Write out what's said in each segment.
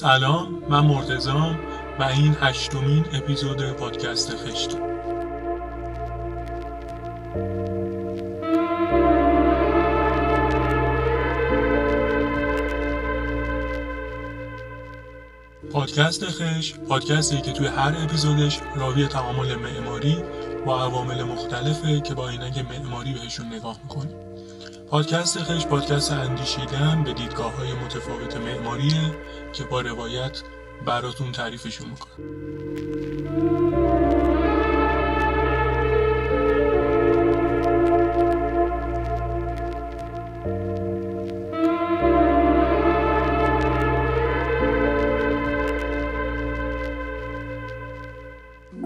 سلام من مرتزام و این هشتمین اپیزود پادکست خشت. پادکست خش پادکستی که توی هر اپیزودش راوی تعامل معماری با عوامل مختلفه که با اینکه معماری بهشون نگاه می‌کنیم. پادکست خش پادکست اندیشیدن به دیدگاه های متفاوت معماریه که با روایت براتون تعریفشون می‌کنم.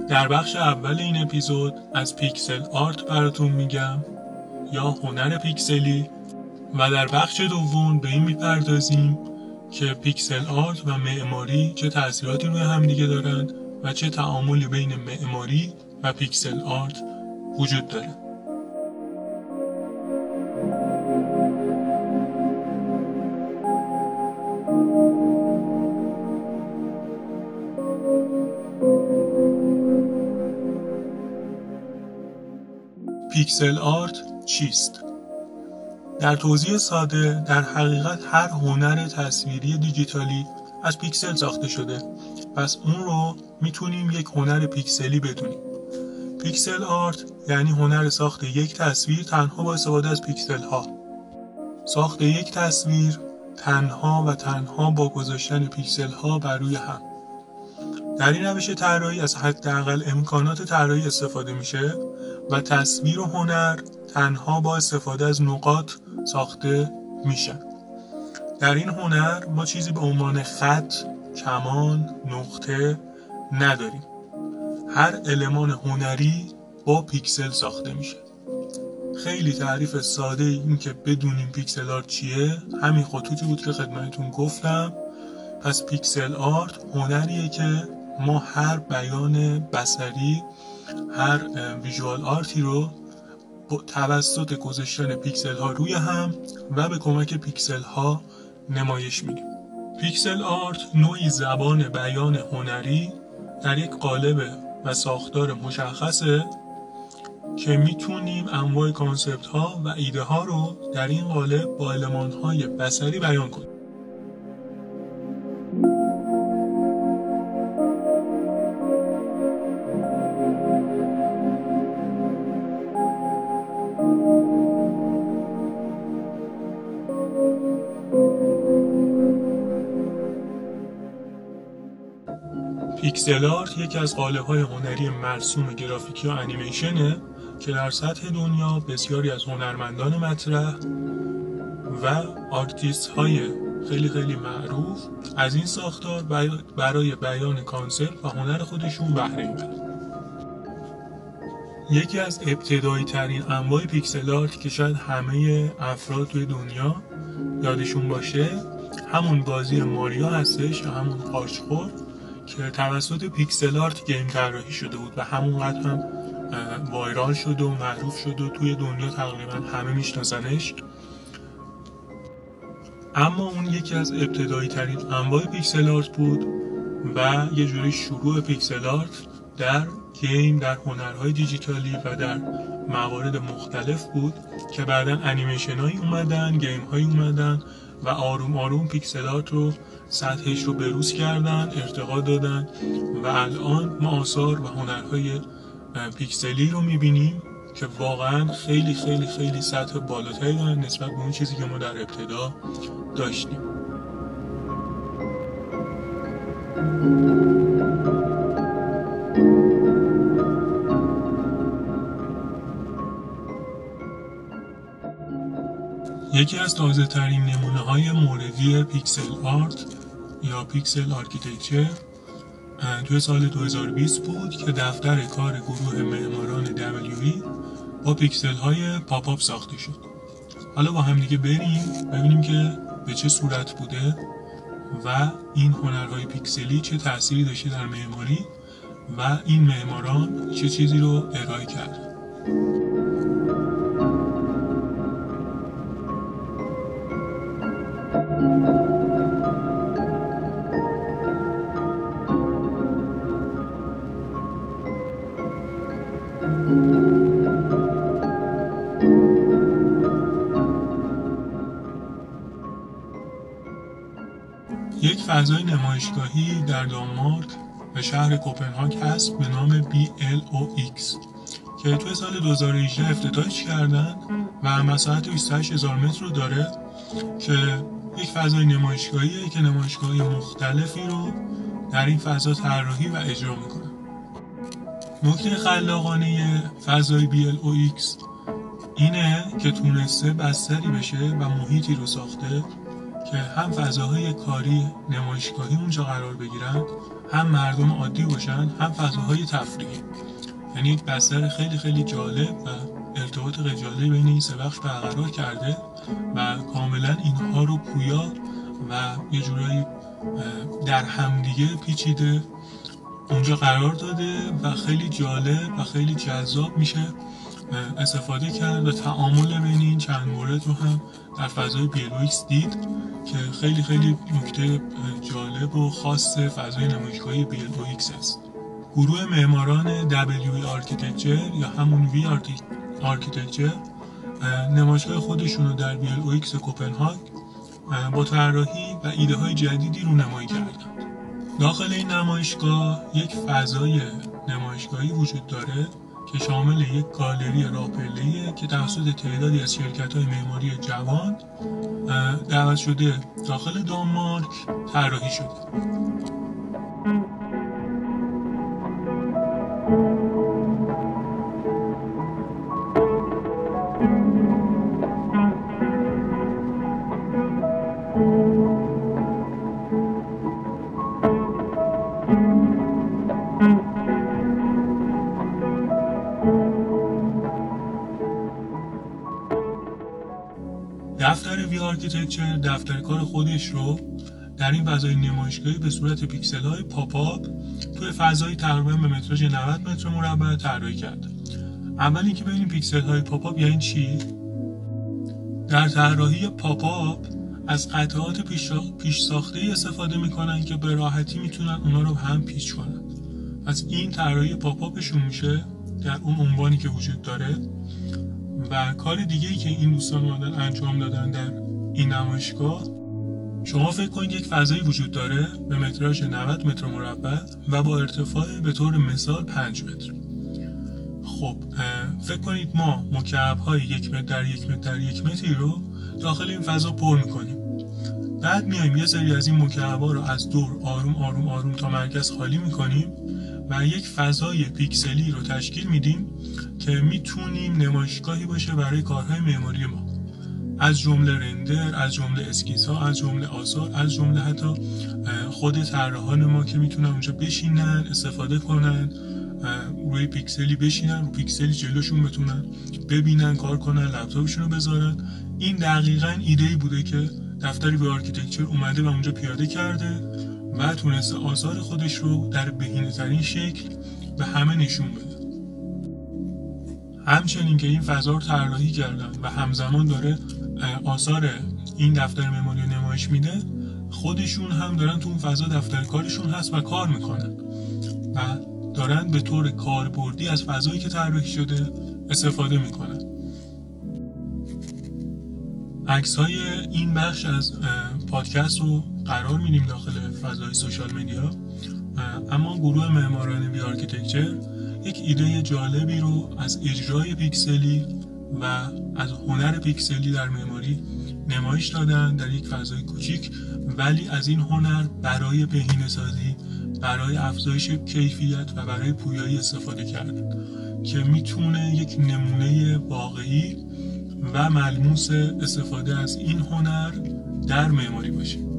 در بخش اول این اپیزود از پیکسل آرت براتون میگم. یا هنر پیکسلی و در بخش دوم به این می‌پردازیم که پیکسل آرت و معماری چه تاثیراتی روی همدیگه دارند و چه تعاملی بین معماری و پیکسل آرت وجود داره. pixel art چیست؟ در توضیح ساده در حقیقت هر هنر تصویری دیجیتالی از پیکسل ساخته شده. پس اون رو می‌تونیم یک هنر پیکسلی بدونیم. pixel art یعنی هنر ساخت یک تصویر تنها با استفاده از پیکسل ها ساخت یک تصویر تنها و تنها با گذاشتن پیکسل ها بر روی هم. در این روش طراحی از حداقل امکانات طراحی استفاده میشه و تصویر و هنر تنها با استفاده از نقاط ساخته میشن در این هنر ما چیزی به عنوان خط، کمان، نقطه نداریم. هر المان هنری با پیکسل ساخته میشه. خیلی تعریف ساده این که بدونیم pixel art چیه. همین خطوطی بود که خدمتتون گفتم. پس pixel art هنریه که ما هر بیان بصری هر visual art ی رو توسط گذاشتن پیکسل ها روی هم و به کمک پیکسل ها نمایش میدیم. pixel art نوعی زبان بیان هنری در یک قالب و ساختار مشخصه که می‌تونیم انواع concept ها و ایده ها رو در این قالب با المان های بصری بیان کنیم. art یکی از قالب های هنری مرسوم گرافیکی و انیمیشنه که در سطح دنیا بسیاری از هنرمندان مطرح و آرتیست های خیلی خیلی معروف از این ساختار برای بیان concept و هنر خودشون بهره می‌برن. یکی از ابتدایی ترین انواع pixel art که شاید همه افراد توی دنیا یادشون باشه همون بازی ماریو هستش همون قارچخور که توسط pixel art game طراحی شده بود و همونقدر هم viral شد و معروف شد و توی دنیا تقریبا همه میشناسنش. اما اون یکی از ابتدایی ترین انواع pixel art بود و یه جوری شروع pixel art در game در هنرهای دیجیتالی و در موارد مختلف بود که بعدا انیمیشن هایی اومدن game هایی اومدن و آروم آروم pixel art رو سطحش رو به‌روز کردن ارتقا دادن و الان ما آثار و هنرهای پیکسلی رو می‌بینیم که واقعا خیلی خیلی خیلی سطح بالاتری دارن نسبت به اون چیزی که ما در ابتدا داشتیم. یکی از تازه ترین های موردی pixel art یا pixel architecture توی سال 2020 بود که دفتر کار گروه معماران WE با پیکسل های pop-up ساخته شد. حالا با همدیگه بریم ببینیم که به چه صورت بوده و این هنرهای پیکسلی چه تأثیری داشته در معماری و این معماران چه چیزی رو ارائه کرد. یک فضای نمایشگاهی در دانمارک و شهر کوپنهاگ هست به نام BLOX که توی سال 2018 افتتاحش کردن و مساحت 28 متر رو داره که یک فضای نمایشگاهیه که نمایشگاهی مختلفی رو در این فضا طراحی و اجرا می‌کنه. نکته خلاقانه فضای BLOX اینه که تونسته بستری بشه و محیطی رو ساخته که هم فضاهای کاری نمایشگاهی اونجا قرار بگیرن هم مردم عادی باشن هم فضاهای تفریحی. یعنی بستر خیلی خیلی جالب و ارتباط خیلی بین این سه بخش برقرار کرده و کاملا اینها رو پویا و یه جورایی در همدیگه پیچیده اونجا قرار داده و خیلی جالب و خیلی جذاب میشه. استفاده کرد و تعامل بین این چند مورد رو هم در فضای بیلویکس دید که خیلی خیلی نکته جالب و خاص فضای نمایشگاهی بیلویکس است. گروه معماران W Architecture یا همون وی Architecture نمایشگاه خودشون رو در BLOX کوپنهاگ با طراحی و ایده های جدیدی رو نمایی کردن داخل این نمایشگاه یک فضای نمایشگاهی وجود داره که شامل یک گالری راهپله‌ایه که توسط تعدادی از شرکت های معماری جوان دعوت شده داخل دانمارک طراحی شده. architecture دفتر کار خودش رو در این فضای نمایشگاهی به صورت پیکسل های pop-up توی فضایی تقریبا به متراژ 90 متر مربع طراحی کرده. اول اینکه ببینیم پیکسل های pop-up یعنی چی؟ در طراحی pop-up از قطعات پیش ساخته ای استفاده می‌کنن که به راحتی می‌تونن اونا رو هم پیچ کنن. از این طراحی pop-up شون میشه در اون عنوانی که وجود داره و کار دیگه ای که این دوستان اومدن انجام دادن در این نمایشگاه شما فکر کنید یک فضایی وجود داره به متراژ 90 متر مربع و با ارتفاع به طور مثال 5 متر. خب فکر کنید ما مکعب های یک متر در یک متر در یک متری رو داخل این فضا پر می‌کنیم. بعد میایم یه سری از این مکعب رو از دور آروم آروم آروم تا مرکز خالی می‌کنیم و یک فضای پیکسلی رو تشکیل میدیم که می‌تونیم نمایشگاهی باشه برای کارهای معماری ما. از جمله render از جمله اسکیس ها از جمله آثار از جمله حتی خود طراحان ما که می‌تونن اونجا بشینن استفاده کنن روی پیکسلی بشینن رو پیکسلی جلوشون بتونن ببینن کار کنن لپتاپشون رو بذارن. این دقیقا ایده ای بوده که دفتر WE architecture اومده و اونجا پیاده کرده و تونسته آثار خودش رو در بهینه ترین شکل به همه نشون بده. همچنین که این فضا رو طراحی کردن و همزمان داره آثار این دفتر معماری نمایش میده خودشون هم دارن تو اون فضا دفتر کارشون هست و کار می‌کنن. و دارن به طور کاربردی از فضایی که طراحی شده استفاده می‌کنن. عکس های این بخش از پادکست رو قرار میدیم داخل فضای social media اما گروه معماران B Architecture یک ایده جالبی رو از اجرای پیکسلی و از هنر پیکسلی در معماری نمایش دادن در یک فضای کوچیک ولی از این هنر برای بهینه سازی برای افزایش کیفیت و برای پویایی استفاده کردن که می‌تونه یک نمونه واقعی و ملموس استفاده از این هنر در معماری باشه.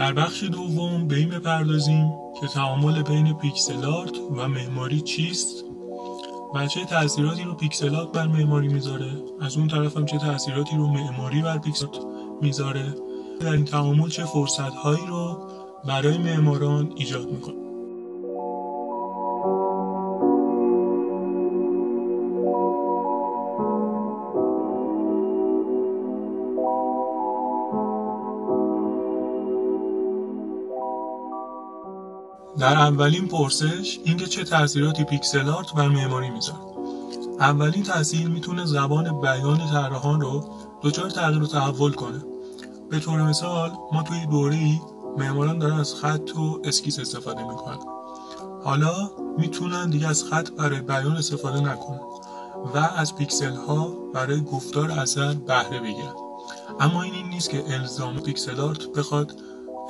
در بخش دوم به این بپردازیم که تعامل بین pixel art و معماری چیست و چه تاثیراتی رو pixel art بر معماری می‌ذاره. از اون طرف هم چه تاثیراتی رو معماری بر پیکسل می‌ذاره. در این تعامل چه فرصت هایی رو برای معماران ایجاد می‌کنه. در اولین پرسش اینکه چه تاثیراتی pixel art بر معماری می‌ذاره اولین تاثیر می‌تونه زبان بیان طراحان رو دچار تغییر و تحول کنه. به طور مثال ما توی دوره ای معماران دارن از خط و اسکیس استفاده می‌کنن. حالا می‌تونن دیگه از خط برای بیان استفاده نکنن و از پیکسل ها برای گفتار اثر بهره بگیرن. اما این این نیست که الزام pixel art بخواد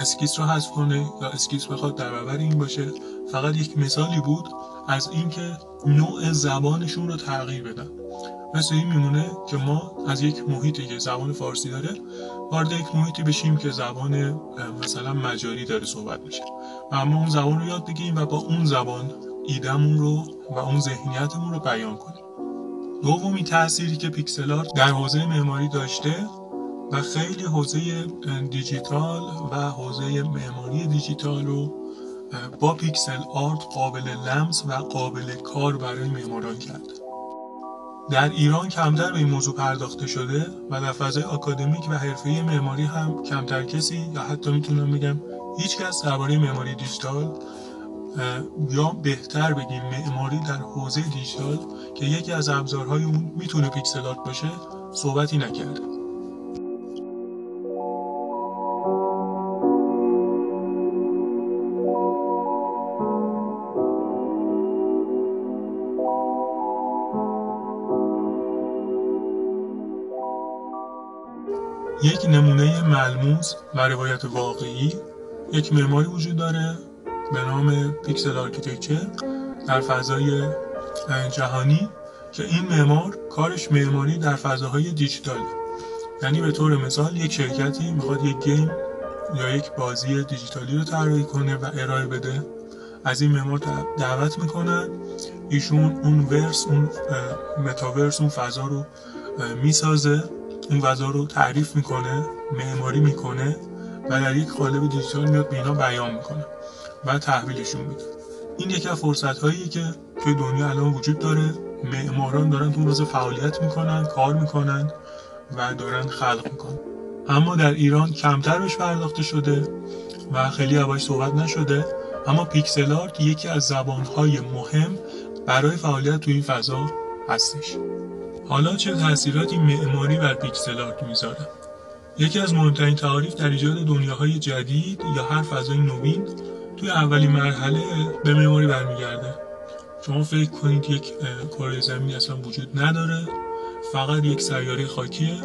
اسکیس رو حذف کنه یا اسکیس بخواد در برابر این باشه فقط یک مثالی بود از اینکه نوع زبانشون رو تغییر بدن. مثل این میمونه که ما از یک محیطی که زبان فارسی داره وارد یک محیطی بشیم که زبان مثلا مجاری داره صحبت میشه. و اما اون زبان رو یاد بگیریم و با اون زبان ایدمون رو و اون ذهنیتمون رو بیان کنیم. دومی تأثیری که pixel art در حوزه معماری داشته و خیلی حوزه دیجیتال و حوزه معماری دیجیتال رو با pixel art قابل لمس و قابل کار برای معماران کرد. در ایران کمتر به این موضوع پرداخته شده و در فضای آکادمیک و حرفه‌ای معماری هم کمتر کسی یا حتی می‌تونم بگم هیچ کس درباره معماری دیجیتال یا بهتر بگیم معماری در حوزه دیجیتال که یکی از ابزارهای اون می‌تونه پیکسل آرت باشه صحبتی نکرده. یک نمونه ملموس و روایت واقعی یک معماری وجود داره به نام pixel architecture در فضای جهانی که این معمار کارش معماری در فضاهای دیجیتال. یعنی به طور مثال یک شرکتی می‌خواد یک game یا یک بازی دیجیتالی رو طراحی کنه و ارائه بده. از این معمار دعوت می‌کنن ایشون اون verse اون متاورس اون فضا رو می‌سازه. اون فضا رو تعریف می‌کنه معماری می‌کنه و در یک قالب دیجیتال میاد به اینا بیان می‌کنه و تحویلشون میده. این یکی از فرصت هایی که توی دنیا الان وجود داره. معماران دارن تو روز فعالیت می‌کنن کار می‌کنن و دارن خلق می‌کنن. اما در ایران کمتر بهش پرداخته شده و خیلی هواش صحبت نشده. اما پیکسل آرت یکی از زبانهای مهم برای فعالیت تو این فضا هستش. حالا چه تاثیراتی معماری بر پیکسل آرت می‌ذاره یکی از مهمترین تعاریف در ایجاد دنیاهای جدید یا هر فضای نوین توی اولین مرحله به معماری برمیگرده. شما فکر کنید یک کره زمین اصلا وجود نداره فقط یک سیاره خاکیه.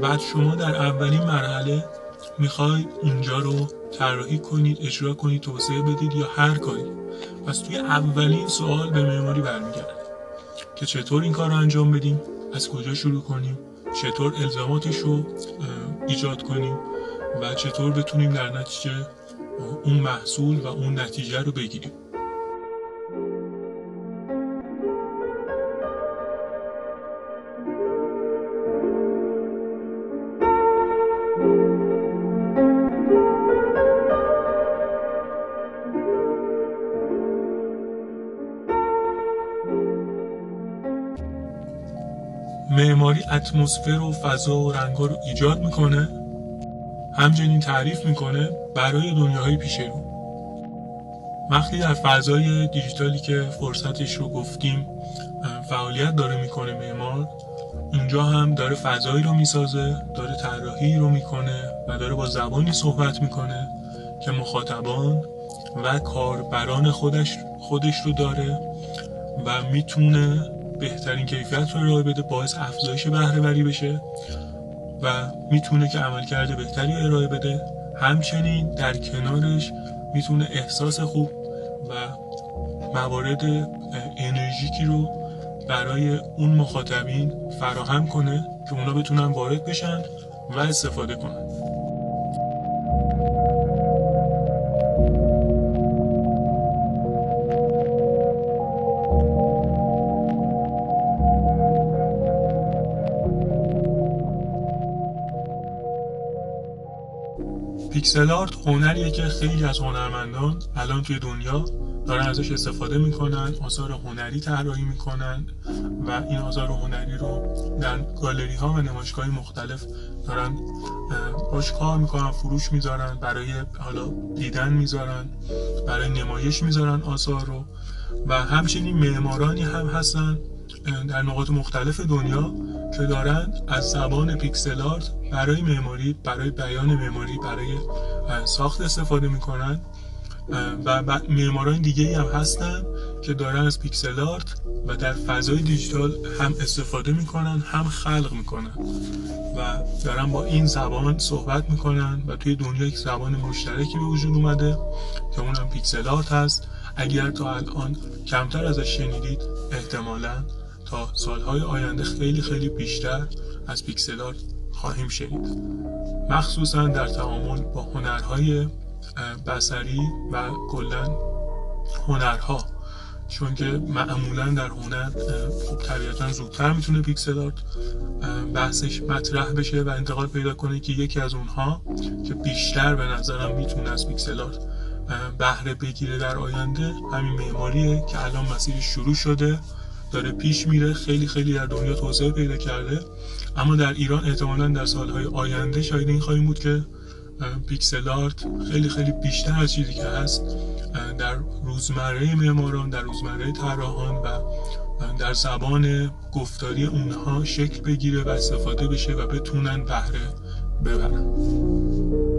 بعد شما در اولین مرحله می‌خوای اینجا رو طراحی کنید اجرا کنید توسعه بدید یا هر کاری. پس توی اولین سوال به معماری برمیگرده که چطور این کار رو انجام بدیم؟ از کجا شروع کنیم؟ چطور الزاماتش رو ایجاد کنیم؟ و چطور بتونیم در نتیجه اون محصول و اون نتیجه رو بگیریم؟ معماری اتمسفر و فضا و رنگا رو ایجاد می‌کنه. همچنین تعریف می‌کنه برای دنیاهای پیش رو. وقتی در فضای دیجیتالی که فرصتش رو گفتیم فعالیت داره می‌کنه معمار اونجا هم داره فضایی رو می‌سازه داره طراحی رو می‌کنه و داره با زبانی صحبت می‌کنه که مخاطبان و کاربران خودش خودش رو داره و می‌تونه بهترین کیفیت رو ارائه بده باعث افزایش بهره وری بشه و می‌تونه که عملکرد بهتری ارائه بده. همچنین در کنارش می‌تونه احساس خوب و موارد انرژیکی رو برای اون مخاطبین فراهم کنه که اونا بتونن وارد بشن و استفاده کنن. pixel art هنریه که خیلی از هنرمندان الان توی دنیا دارن ازش استفاده می‌کنن آثار هنری طراحی می‌کنن و این آثار هنری رو در گالری ها و نمایشگاه مختلف دارن باش می‌کنن فروش می‌ذارن برای حالا دیدن می‌ذارن برای نمایش می‌ذارن آثار رو و همچنین معمارانی هم هستن در نقاط مختلف دنیا که دارن از زبان pixel art برای معماری برای بیان معماری برای ساخت استفاده می‌کنن و معماران دیگه هم هستن که دارن از pixel art و در فضای دیجیتال هم استفاده می‌کنن هم خلق می‌کنن. و دارن با این زبان صحبت می‌کنن و توی دنیا یک زبان مشترکی به وجود اومده که اون هم pixel art هست. اگر تا الان کمتر ازش شنیدید احتمالا سالهای آینده خیلی خیلی بیشتر از pixel art خواهیم شنید. مخصوصا در تعامل با هنرهای بصری و کلا هنرها. چون که معمولا در هنر خب طبیعتا زودتر می‌تونه pixel art بحثش مطرح بشه و انتقال پیدا کنه که یکی از اونها که بیشتر به نظرم می‌تونه از pixel art بهره بگیره در آینده همین معماریه که الان مسیرش شروع شده. داره پیش میره خیلی خیلی در دنیا توسعه پیدا کرده. اما در ایران احتمالا در سالهای آینده شاید این خواهیم بود که پیکسل آرت خیلی خیلی بیشتر از چیزی که هست در روزمره معماران در روزمره طراحان و در زبان گفتاری اونها شکل بگیره و استفاده بشه و بتونن بهره ببرن.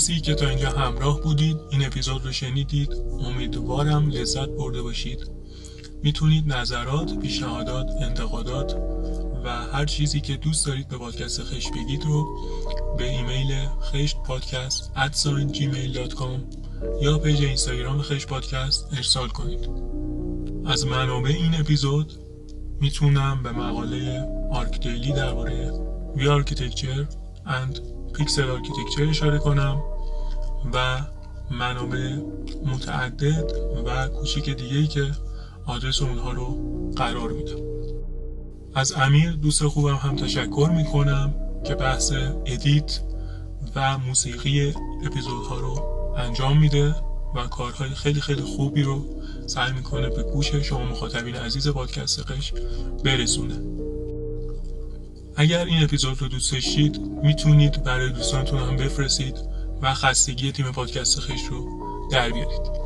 مرسی که تا اینجا همراه بودید. این اپیزود رو شنیدید. امیدوارم لذت برده باشید. می‌تونید نظرات، پیشنهادات، انتقادات و هر چیزی که دوست دارید به پادکست خشت بگید رو به ایمیل خشت پادکست gmail.com یا page اینستاگرام خشت پادکست ارسال کنید. از منابع این اپیزود می‌تونم به مقاله ArchDaily درباره V Architecture and pixel architecture اشاره کنم و منابع متعدد و کوچیک دیگه ای که آدرس اونها رو قرار میدم. از امیر دوست خوبم هم تشکر می‌کنم که بحث edit و موسیقی اپیزودها رو انجام میده و کارهای خیلی خیلی خوبی رو سعی می‌کنه به گوش شما مخاطبین عزیز پادکست خشت برسونه. اگر این اپیزود رو دوست داشتید می‌تونید برای دوستانتون هم بفرستید و خستگی تیم پادکست خش رو در بیارید.